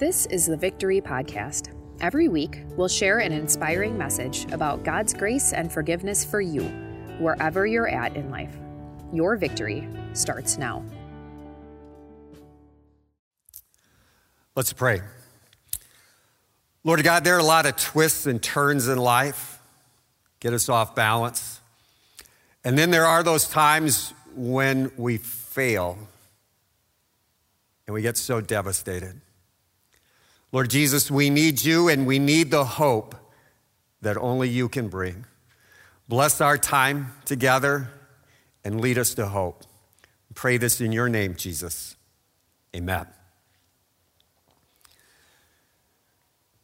This is the Victory Podcast. Every week, we'll share an inspiring message about God's grace and forgiveness for you, wherever you're at in life. Your victory starts now. Let's pray. Lord God, there are a lot of twists and turns in life, get us off balance. And then there are those times when we fail and we get so devastated. Lord Jesus, we need you and we need the hope that only you can bring. Bless our time together and lead us to hope. Pray this in your name, Jesus. Amen.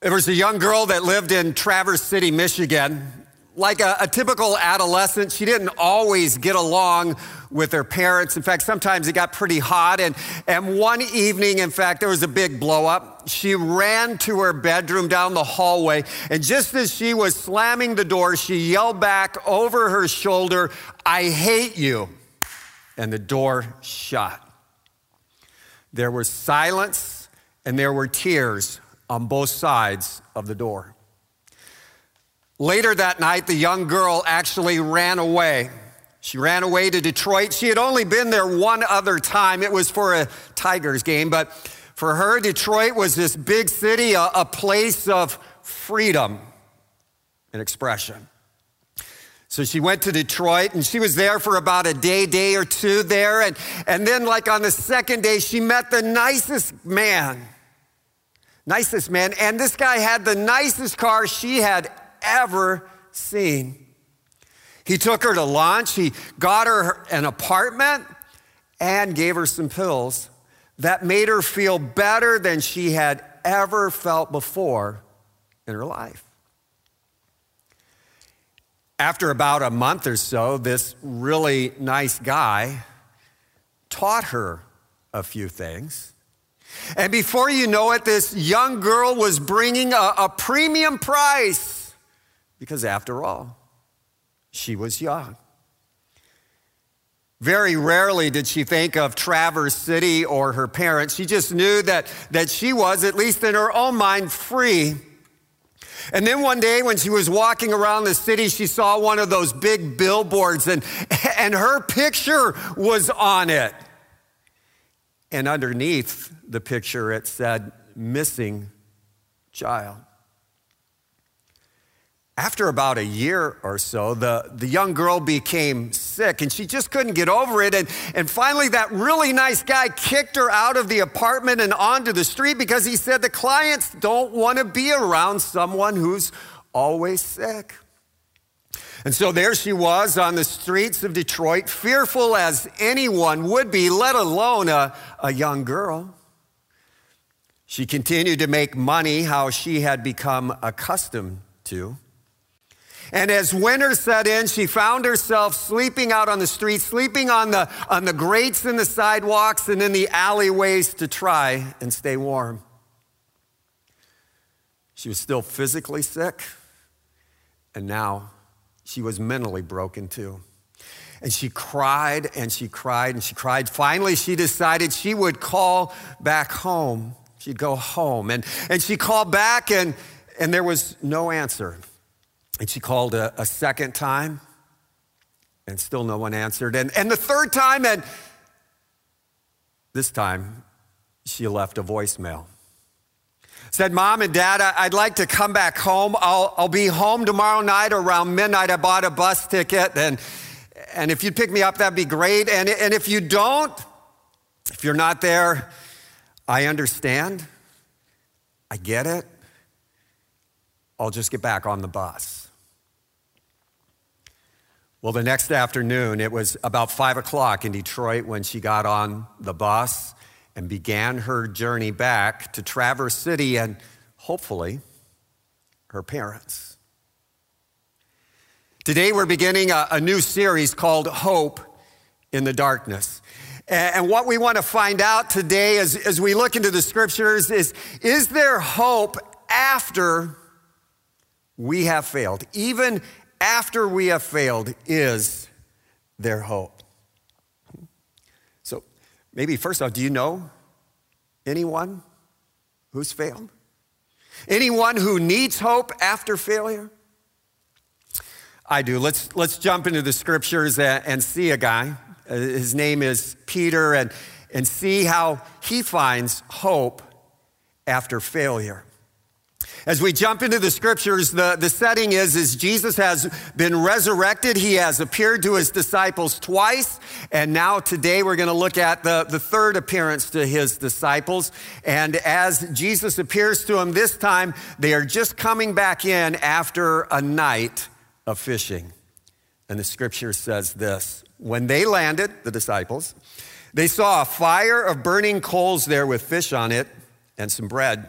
There was a young girl that lived in Traverse City, Michigan like a, a, typical adolescent, she didn't always get along with her parents. In fact, sometimes it got pretty hot. And, and one evening, in fact, there was a big blow She ran to her bedroom down the hallway. And just as she was slamming the door, she yelled back over her shoulder, I hate you. And the door shut. There was silence and there were tears on both sides of the door. Later that night, the young girl actually ran away. She ran away to Detroit. She had only been there one other time. It was for a Tigers game, but for her, Detroit was this big city, a, a place of freedom and expression. So she went to Detroit and she was there for about a day, day or two there. And, and then, like on the second day, she met the nicest man. Nicest man. And this guy had the nicest car she had ever seen. He took her to lunch, he got her an apartment, and gave her some pills that made her feel better than she had ever felt before in her life. After about a month or so, this really nice guy taught her a few things. And before you know it, this young girl was bringing a, a premium price because after all, she was young. Very rarely did she think of Traverse City or her parents. She just knew that, that she was, at least in her own mind, free. And then one day when she was walking around the city, she saw one of those big billboards and, and her picture was on it. And underneath the picture, it said, missing child. After about a year or so, the, the young girl became sick and she just couldn't get over it. And, and finally, that really nice guy kicked her out of the apartment and onto the street because he said the clients don't want to be around someone who's always sick. And so there she was on the streets of Detroit, fearful as anyone would be, let alone a, a young girl. She continued to make money how she had become accustomed to. And as winter set in, she found herself sleeping out on the street, sleeping on the, on the grates in the sidewalks and in the alleyways to try and stay warm. She was still physically sick, and now she was mentally broken too. And she cried and she cried and she cried. Finally, she decided she would call back home. She'd go home. And, and she called back, and, and there was no answer. And she called a, a second time, and still no one answered. And, and the third time, and this time, she left a voicemail. Said, Mom and Dad, I'd like to come back home. I'll, I'll be home tomorrow night around midnight. I bought a bus ticket, and, and if you'd pick me up, that'd be great. And, and if you don't, if you're not there, I understand. I get it. I'll just get back on the bus. Well, the next afternoon, it was about five o'clock in Detroit when she got on the bus and began her journey back to Traverse City and hopefully her parents. Today, we're beginning a, a new series called Hope in the Darkness. And what we want to find out today as, as we look into the scriptures is is there hope after we have failed? Even after we have failed is there hope. So, maybe first off, do you know anyone Who's failed? Anyone who needs hope after failure? I do. Let's, let's jump into the scriptures and, see a guy. Uh, his name is Peter, and, and see how he finds hope after failure. As we jump into the scriptures, the, the setting is, is Jesus has been resurrected. He has appeared to his disciples twice. And now today we're going to look at the, the third appearance to his disciples. And as Jesus appears to them this time, they are just coming back in after a night of fishing. And the scripture says this When they landed, the disciples, they saw a fire of burning coals there with fish on it and some bread.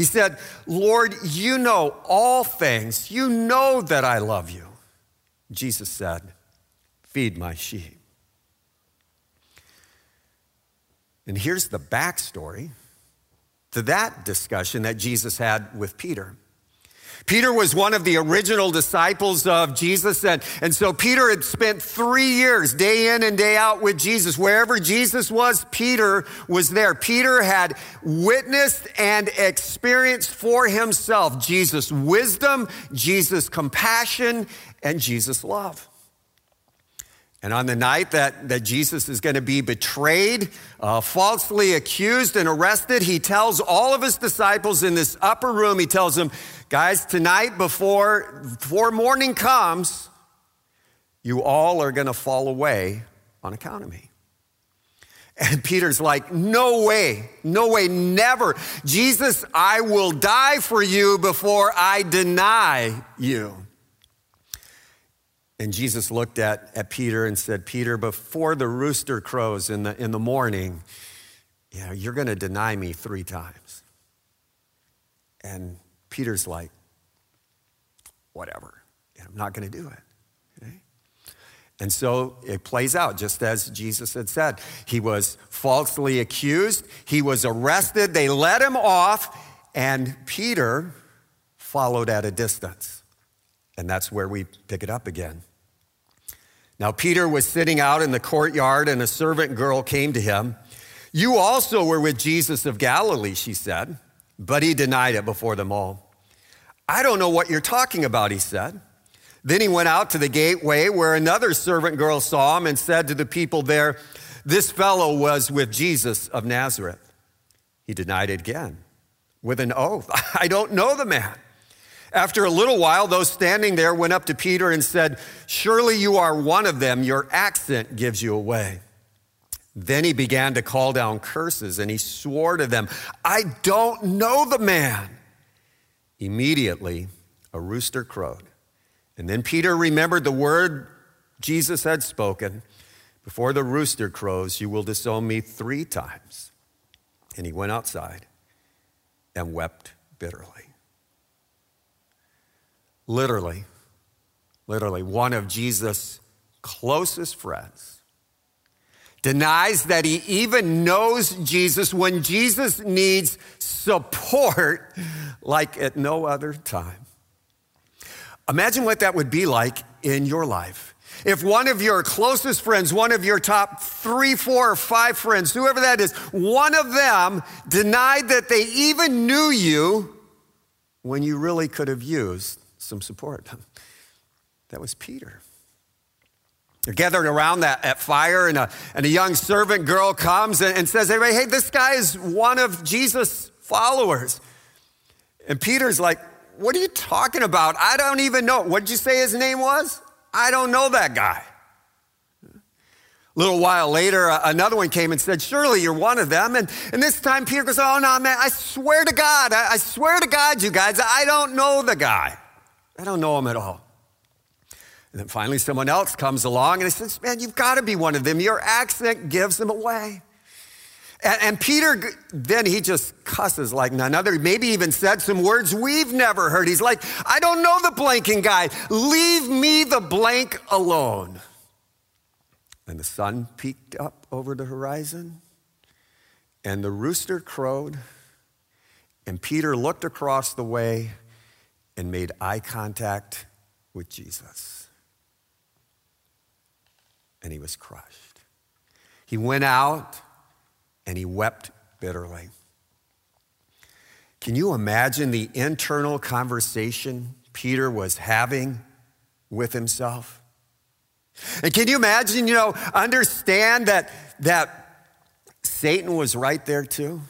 He said, Lord, you know all things. You know that I love you. Jesus said, Feed my sheep. And here's the backstory to that discussion that Jesus had with Peter. Peter was one of the original disciples of Jesus. And, and so Peter had spent three years, day in and day out, with Jesus. Wherever Jesus was, Peter was there. Peter had witnessed and experienced for himself Jesus' wisdom, Jesus' compassion, and Jesus' love. And on the night that, that Jesus is going to be betrayed, uh, falsely accused, and arrested, he tells all of his disciples in this upper room, he tells them, guys, tonight before, before morning comes, you all are going to fall away on account of me. And Peter's like, no way, no way, never. Jesus, I will die for you before I deny you. And Jesus looked at, at Peter and said, Peter, before the rooster crows in the, in the morning, you know, you're going to deny me three times. And Peter's like, whatever. I'm not going to do it. Okay? And so it plays out just as Jesus had said. He was falsely accused, he was arrested, they let him off, and Peter followed at a distance. And that's where we pick it up again. Now, Peter was sitting out in the courtyard, and a servant girl came to him. You also were with Jesus of Galilee, she said, but he denied it before them all. I don't know what you're talking about, he said. Then he went out to the gateway where another servant girl saw him and said to the people there, This fellow was with Jesus of Nazareth. He denied it again with an oath. I don't know the man. After a little while, those standing there went up to Peter and said, Surely you are one of them. Your accent gives you away. Then he began to call down curses and he swore to them, I don't know the man. Immediately, a rooster crowed. And then Peter remembered the word Jesus had spoken Before the rooster crows, you will disown me three times. And he went outside and wept bitterly literally, literally, one of Jesus' closest friends, denies that he even knows Jesus when Jesus needs support like at no other time. Imagine what that would be like in your life. If one of your closest friends, one of your top three, four, or five friends, whoever that is, one of them denied that they even knew you when you really could have used some support. That was Peter. They're gathered around that at fire, and a, and a young servant girl comes and, and says, hey, hey, this guy is one of Jesus' followers. And Peter's like, What are you talking about? I don't even know. What did you say his name was? I don't know that guy. A little while later, another one came and said, Surely you're one of them. And, and this time Peter goes, Oh, no, man, I swear to God, I, I swear to God, you guys, I don't know the guy. I don't know him at all. And then finally, someone else comes along and he says, Man, you've got to be one of them. Your accent gives them away. And, and, Peter, then he just cusses like none other. Maybe even said some words we've never heard. He's like, I don't know the blanking guy. Leave me the blank alone. And the sun peeked up over the horizon, and the rooster crowed, and Peter looked across the way and made eye contact with Jesus. And he was crushed. He went out and he wept bitterly. Can you imagine the internal conversation Peter was having with himself? And can you imagine, you know, understand that, that Satan was right there too,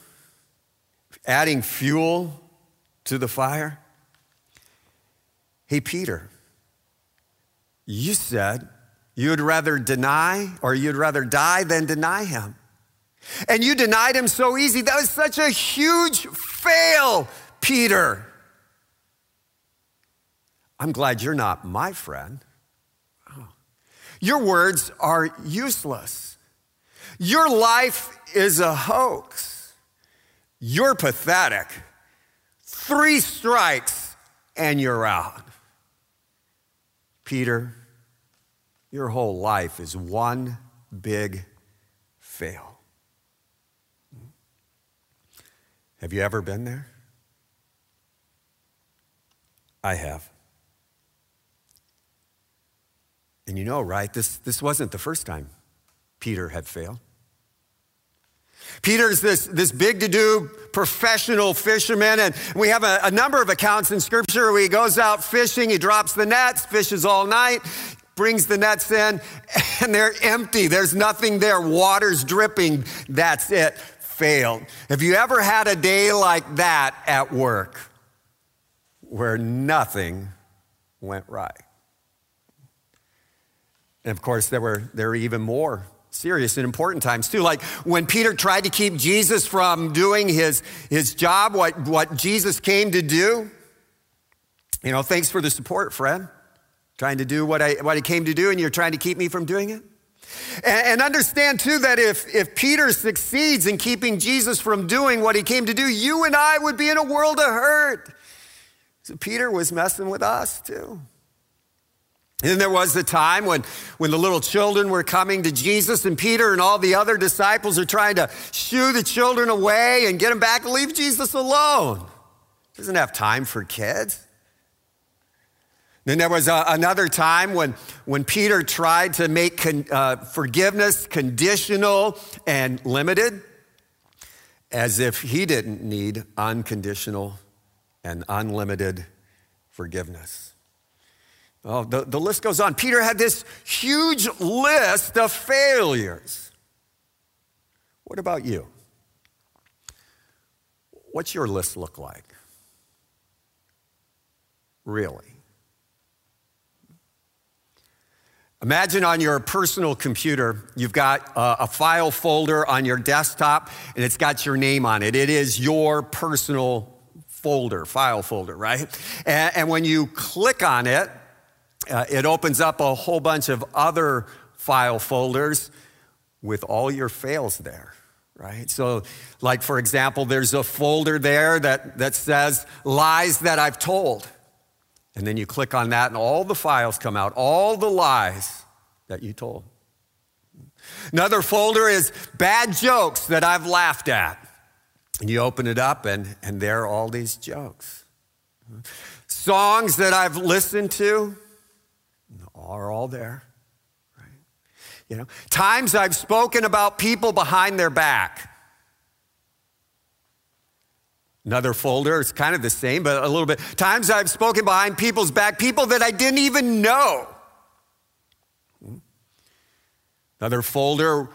adding fuel to the fire? Hey, Peter, you said you'd rather deny or you'd rather die than deny him. And you denied him so easy. That was such a huge fail, Peter. I'm glad you're not my friend. Your words are useless. Your life is a hoax. You're pathetic. Three strikes and you're out. Peter, your whole life is one big fail. Have you ever been there? I have. And you know, right? This, this wasn't the first time Peter had failed. Peter's this, this big to do professional fisherman, and we have a, a, number of accounts in scripture where he goes out fishing, he drops the nets, fishes all night, brings the nets in, and they're empty. There's nothing there, water's dripping. That's it failed. Have you ever had a day like that at work where nothing went right? And of course, there were, there were even more serious and important times too. Like when Peter tried to keep Jesus from doing his, his job, what, what Jesus came to do. You know, thanks for the support, friend. Trying to do what I, what I came to do, and you're trying to keep me from doing it? And understand too that if, if Peter succeeds in keeping Jesus from doing what he came to do, you and I would be in a world of hurt. So Peter was messing with us too. And then there was the time when, when the little children were coming to Jesus, and Peter and all the other disciples are trying to shoo the children away and get them back leave Jesus alone. Doesn't have time for kids. Then there was a, another time when, when Peter tried to make con, uh, forgiveness conditional and limited, as if he didn't need unconditional and unlimited forgiveness. Oh, the, the list goes on. Peter had this huge list of failures. What about you? What's your list look like? Really? Imagine on your personal computer, you've got a, file folder on your desktop and it's got your name on it. It is your personal folder, file folder, right? And, and when you click on it, uh, it opens up a whole bunch of other file folders with all your fails there, right? So, like for example, there's a folder there that, that says lies that I've told. And then you click on that, and all the files come out, all the lies that you told. Another folder is bad jokes that I've laughed at. And you open it up, and, and there are all these jokes. Songs that I've listened to are all there. Right? You know, times I've spoken about people behind their back. Another folder, it's kind of the same, but a little bit. Times I've spoken behind people's back, people that I didn't even know. Another folder,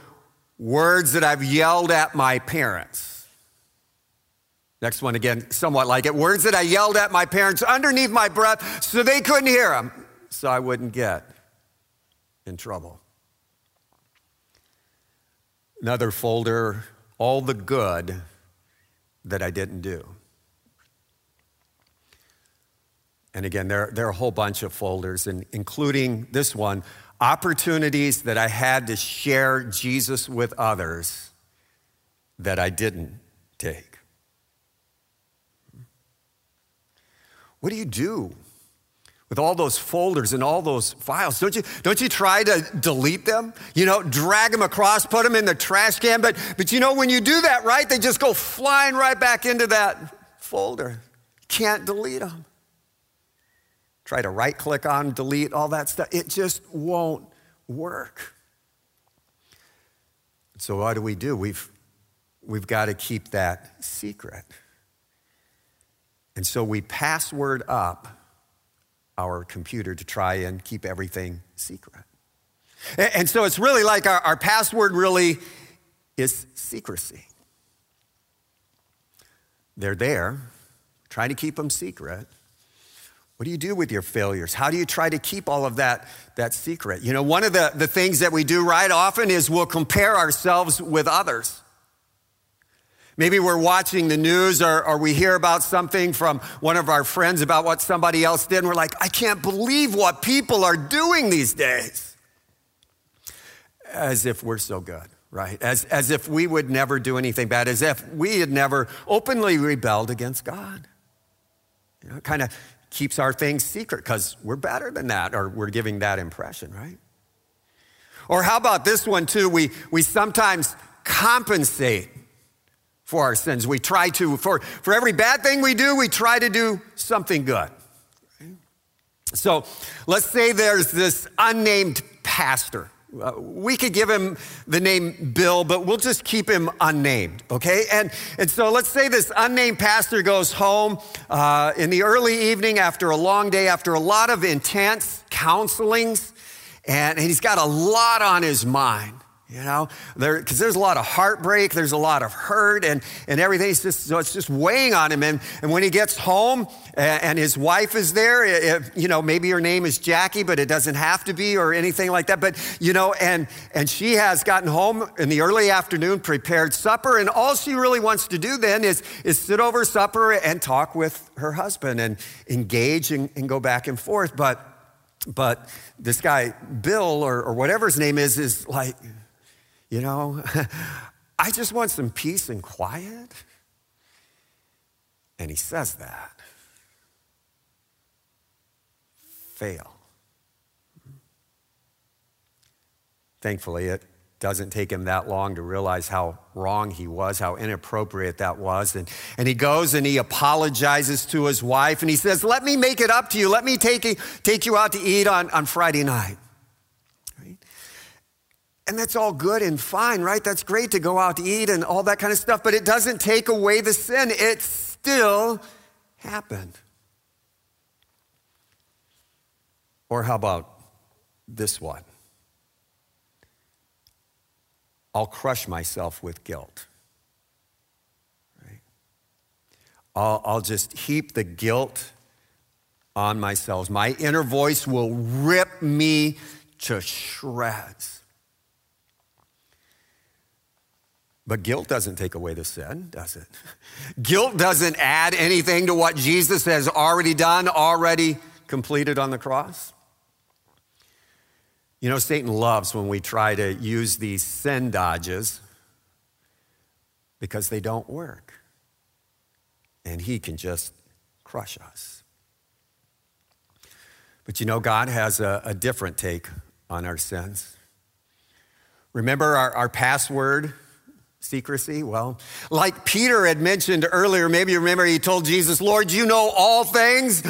words that I've yelled at my parents. Next one again, somewhat like it. Words that I yelled at my parents underneath my breath so they couldn't hear them, so I wouldn't get in trouble. Another folder, all the good that I didn't do. And again, there, there are a whole bunch of folders, and including this one opportunities that I had to share Jesus with others that I didn't take. What do you do with all those folders and all those files? Don't you, don't you try to delete them? You know, drag them across, put them in the trash can. But, but you know, when you do that, right, they just go flying right back into that folder. Can't delete them. Try to right click on, delete, all that stuff. It just won't work. So, what do we do? We've, we've got to keep that secret. And so we password up our computer to try and keep everything secret. And so it's really like our, our password really is secrecy. They're there, trying to keep them secret. What do you do with your failures? How do you try to keep all of that, that secret? You know, one of the, the things that we do right often is we'll compare ourselves with others. Maybe we're watching the news or, or, we hear about something from one of our friends about what somebody else did, and we're like, I can't believe what people are doing these days. As if we're so good, right? As, as if we would never do anything bad, as if we had never openly rebelled against God. You know, it kind of keeps our things secret because we're better than that, or we're giving that impression, right? Or how about this one too? We, we sometimes compensate for our sins. We try to, for, for every bad thing we do, we try to do something good. So let's say there's this unnamed pastor. Uh, we could give him the name Bill, but we'll just keep him unnamed, okay? And, and so let's say this unnamed pastor goes home uh, in the early evening after a long day, after a lot of intense counselings, and, and he's got a lot on his mind. You know, because there's a lot of heartbreak, there's a lot of hurt, and, and everything. Just, so it's just weighing on him. And, and when he gets home and, and his wife is there, it, you know, maybe her name is Jackie, but it doesn't have to be or anything like that. But, you know, and, and she has gotten home in the early afternoon, prepared supper, and all she really wants to do then is, is sit over supper and talk with her husband and engage and, and go back and forth. But, but this guy, Bill, or, or whatever his name is, is like, you know, I just want some peace and quiet. And he says that. Fail. Thankfully, it doesn't take him that long to realize how wrong he was, how inappropriate that was. And, and he goes and he apologizes to his wife and he says, Let me make it up to you. Let me take, take you out to eat on, on Friday night. And that's all good and fine, right? That's great to go out to eat and all that kind of stuff, but it doesn't take away the sin. It still happened. Or how about this one? I'll crush myself with guilt. Right? I'll, I'll just heap the guilt on myself. My inner voice will rip me to shreds. But guilt doesn't take away the sin, does it? Guilt doesn't add anything to what Jesus has already done, already completed on the cross. You know, Satan loves when we try to use these sin dodges because they don't work. And he can just crush us. But you know, God has a, a different take on our sins. Remember our, our password Secrecy? Well, like Peter had mentioned earlier, maybe you remember he told Jesus, Lord, you know all things.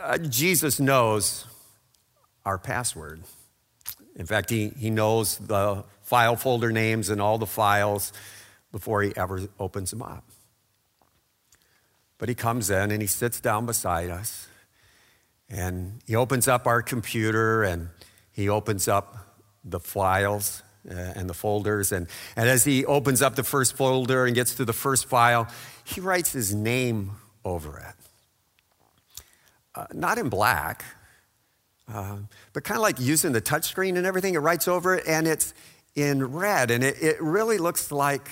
Uh, Jesus knows our password. In fact, he, he knows the file folder names and all the files before he ever opens them up. But he comes in and he sits down beside us and he opens up our computer and he opens up the files and the folders. And, and as he opens up the first folder and gets to the first file, he writes his name over it. Uh, not in black, uh, but kind of like using the touchscreen and everything. It writes over it, and it's in red, and it, it really looks like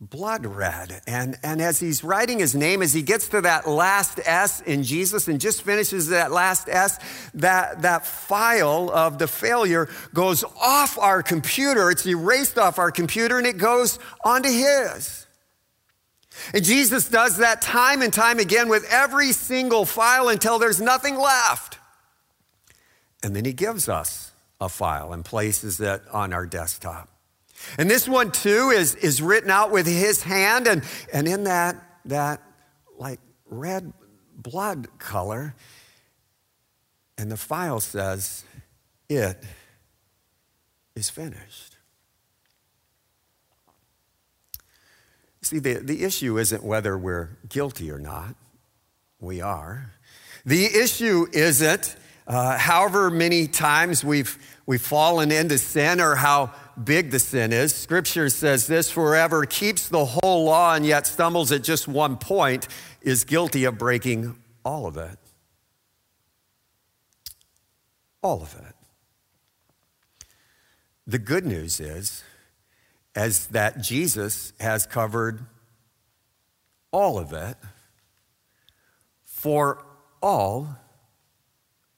blood red. And, and as he's writing his name, as he gets to that last S in Jesus and just finishes that last S, that, that file of the failure goes off our computer. It's erased off our computer and it goes onto his. And Jesus does that time and time again with every single file until there's nothing left. And then he gives us a file and places it on our desktop. And this one too is, is written out with his hand, and, and in that, that like red blood color, and the file says, It is finished. See, the, the issue isn't whether we're guilty or not. We are. The issue isn't uh, however many times we've, we've fallen into sin or how big the sin is. Scripture says this forever keeps the whole law and yet stumbles at just one point is guilty of breaking all of it. All of it. The good news is, as that Jesus has covered all of it for all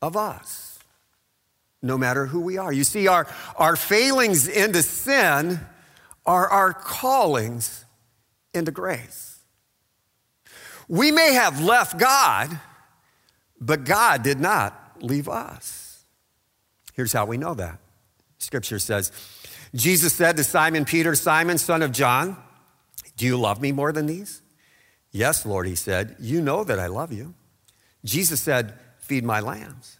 of us no matter who we are. You see, our, our failings into sin are our callings into grace. We may have left God, but God did not leave us. Here's how we know that. Scripture says, Jesus said to Simon Peter, Simon, son of John, do you love me more than these? Yes, Lord, he said, you know that I love you. Jesus said, feed my lambs.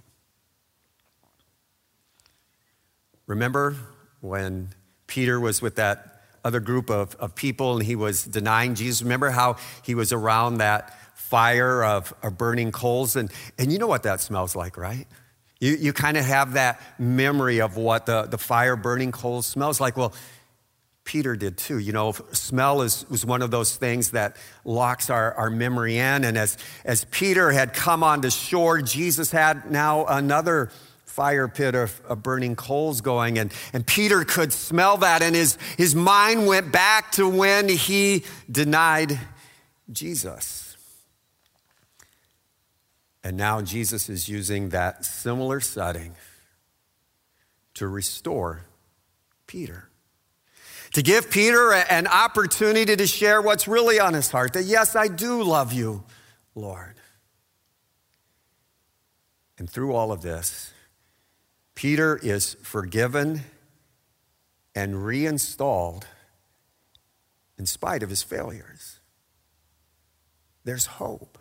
Remember when Peter was with that other group of, of people and he was denying Jesus? Remember how he was around that fire of, of burning coals? And, and you know what that smells like, right? You, you kind of have that memory of what the, the fire burning coals smells like. Well, Peter did too. You know, smell is, was one of those things that locks our, our memory in. And as, as Peter had come onto shore, Jesus had now another fire pit of, of, burning coals going. And, and Peter could smell that, and his, his mind went back to when he denied Jesus. And now Jesus is using that similar setting to restore Peter. To give Peter an opportunity to share what's really on his heart that, yes, I do love you, Lord. And through all of this, Peter is forgiven and reinstalled in spite of his failures. There's hope.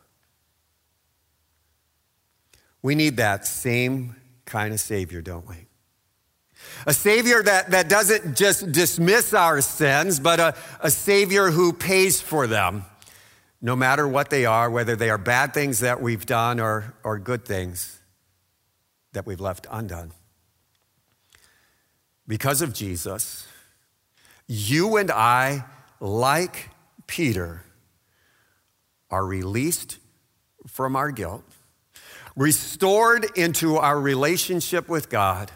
We need that same kind of Savior, don't we? A Savior that, that doesn't just dismiss our sins, but a, a Savior who pays for them, no matter what they are, whether they are bad things that we've done or, or good things that we've left undone because of Jesus, you and I, like Peter, are released from our guilt, restored into our relationship with God,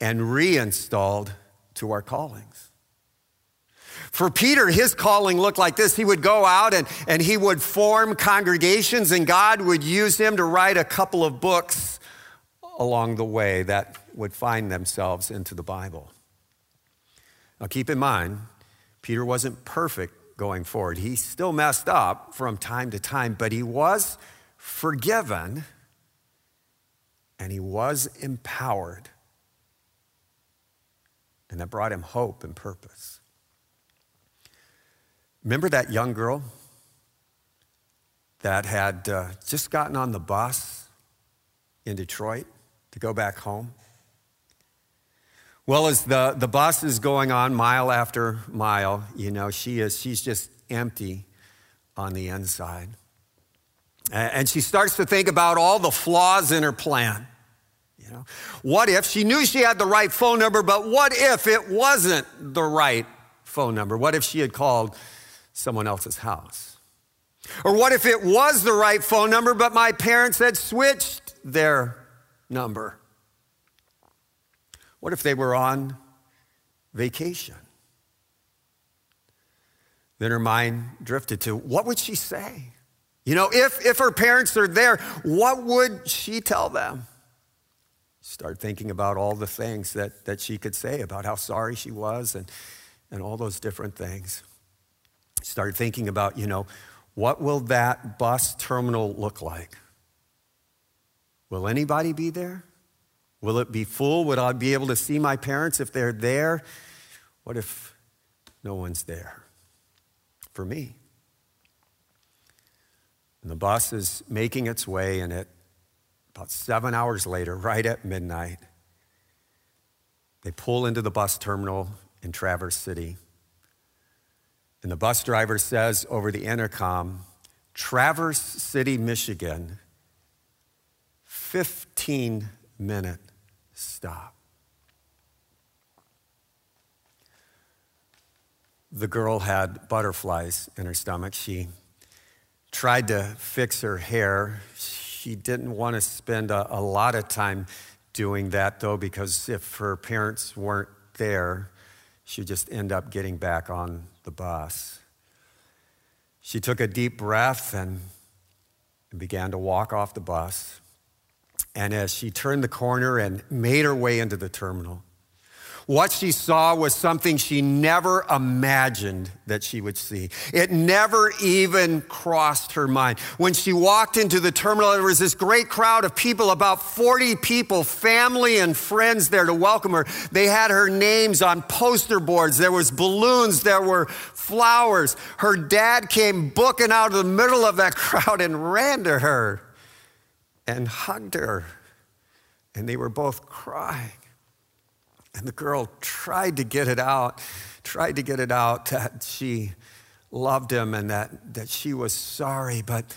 and reinstalled to our callings. For Peter, his calling looked like this. He would go out and, and he would form congregations, and God would use him to write a couple of books along the way that would find themselves into the Bible. Now, keep in mind, Peter wasn't perfect going forward. He still messed up from time to time, but he was forgiven and he was empowered. And that brought him hope and purpose. Remember that young girl that had uh, just gotten on the bus in Detroit to go back home? Well, as the, the bus is going on mile after mile, you know, she is, she's just empty on the inside. And she starts to think about all the flaws in her plan. You know, what if she knew she had the right phone number, but what if it wasn't the right phone number? What if she had called someone else's house? Or what if it was the right phone number, but my parents had switched their number? What if they were on vacation? Then her mind drifted to what would she say? You know, if, if her parents are there, what would she tell them? Start thinking about all the things that, that she could say about how sorry she was and, and all those different things. Start thinking about, you know, what will that bus terminal look like? Will anybody be there? Will it be full? Would I be able to see my parents if they're there? What if no one's there for me? And the bus is making its way, and it, about seven hours later, right at midnight, they pull into the bus terminal in Traverse City. And the bus driver says over the intercom, Traverse City, Michigan, 15 minute stop. The girl had butterflies in her stomach. She tried to fix her hair. She didn't want to spend a, a lot of time doing that, though, because if her parents weren't there, she'd just end up getting back on the bus. She took a deep breath and began to walk off the bus. And as she turned the corner and made her way into the terminal, what she saw was something she never imagined that she would see. It never even crossed her mind. When she walked into the terminal, there was this great crowd of people, about 40 people, family and friends there to welcome her. They had her names on poster boards. There was balloons, there were flowers. Her dad came booking out of the middle of that crowd and ran to her and hugged her. And they were both crying. And the girl tried to get it out, tried to get it out that she loved him and that, that she was sorry, but,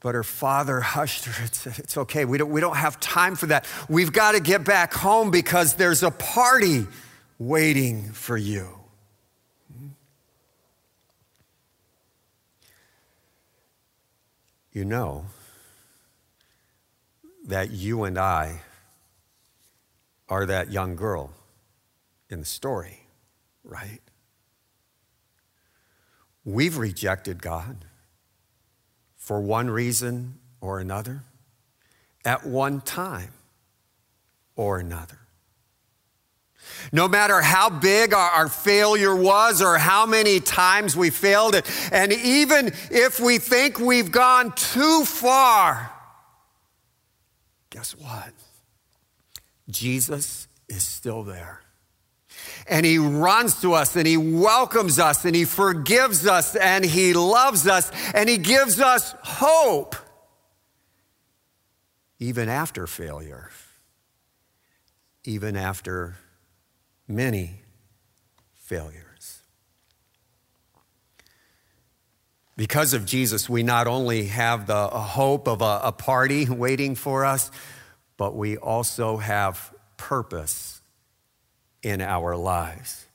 but her father hushed her and said, It's okay, we don't, we don't have time for that. We've got to get back home because there's a party waiting for you. Hmm? You know, that you and I are that young girl in the story, right? We've rejected God for one reason or another, at one time or another. No matter how big our, failure was or how many times we failed it, and even if we think we've gone too far, guess what? Jesus is still there. And he runs to us and he welcomes us and he forgives us and he loves us and he gives us hope even after failure, even after many failures. Because of Jesus, we not only have the hope of a, a party waiting for us, but we also have purpose in our lives.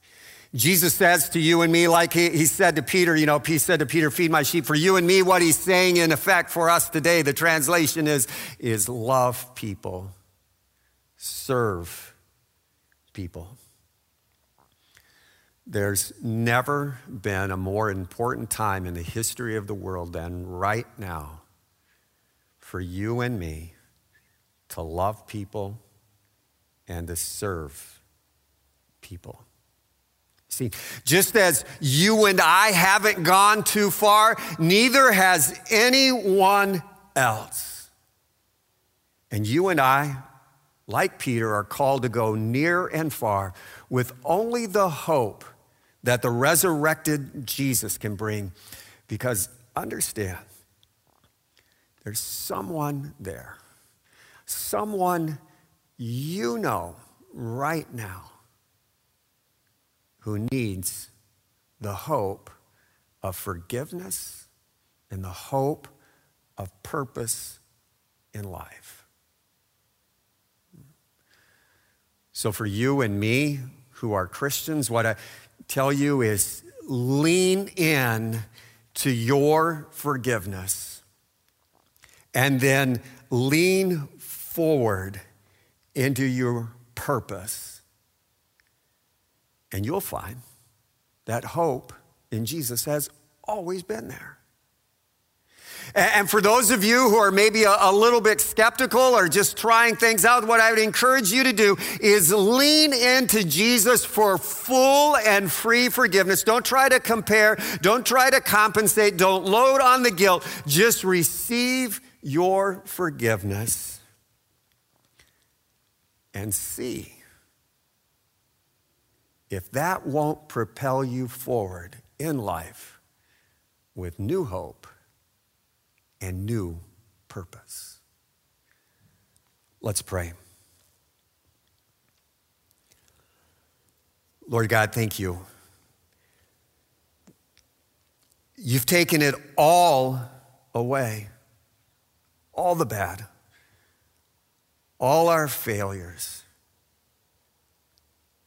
Jesus says to you and me, like he, he, said to Peter, you know, he said to Peter, feed my sheep. For you and me, what he's saying in effect for us today, the translation is, is love people, serve people. There's never been a more important time in the history of the world than right now for you and me to love people and to serve people. See, just as you and I haven't gone too far, neither has anyone else. And you and I, like Peter, are called to go near and far with only the hope that the resurrected Jesus can bring. Because understand, there's someone there, someone you know right now who needs the hope of forgiveness and the hope of purpose in life. So, for you and me who are Christians, what I tell you is lean in to your forgiveness and then lean forward into your purpose. And you'll find that hope in Jesus has always been there. And for those of you who are maybe a, little bit skeptical or just trying things out, what I would encourage you to do is lean into Jesus for full and free forgiveness. Don't try to compare, don't try to compensate, don't load on the guilt. Just receive your forgiveness and see if that won't propel you forward in life with new hope and new purpose. Let's pray. Lord God, thank you. You've taken it all away, all the bad, all our failures.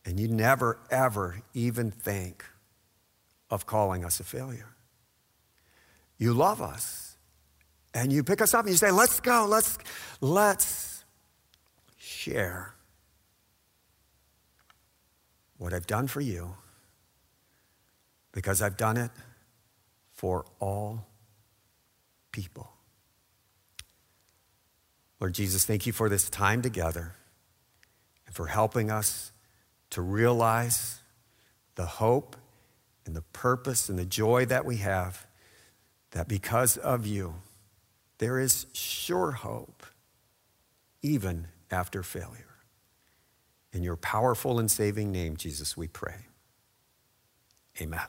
And you never, ever even think of calling us a failure. You love us and you pick us up and you say, let's go, let's, let's share what I've done for you because I've done it for all people. Lord Jesus, thank you for this time together and for helping us to realize the hope and the purpose and the joy that we have that because of you, there is sure hope, even after failure. In your powerful and saving name, Jesus, we pray. Amen.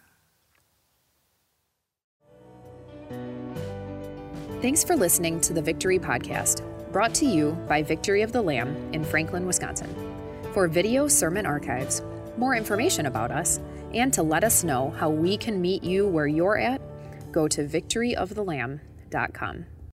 Thanks for listening to the Victory Podcast, brought to you by Victory of the Lamb in Franklin, Wisconsin. For video sermon archives, more information about us, and to let us know how we can meet you where you're at, go to victoryofthelamb.com.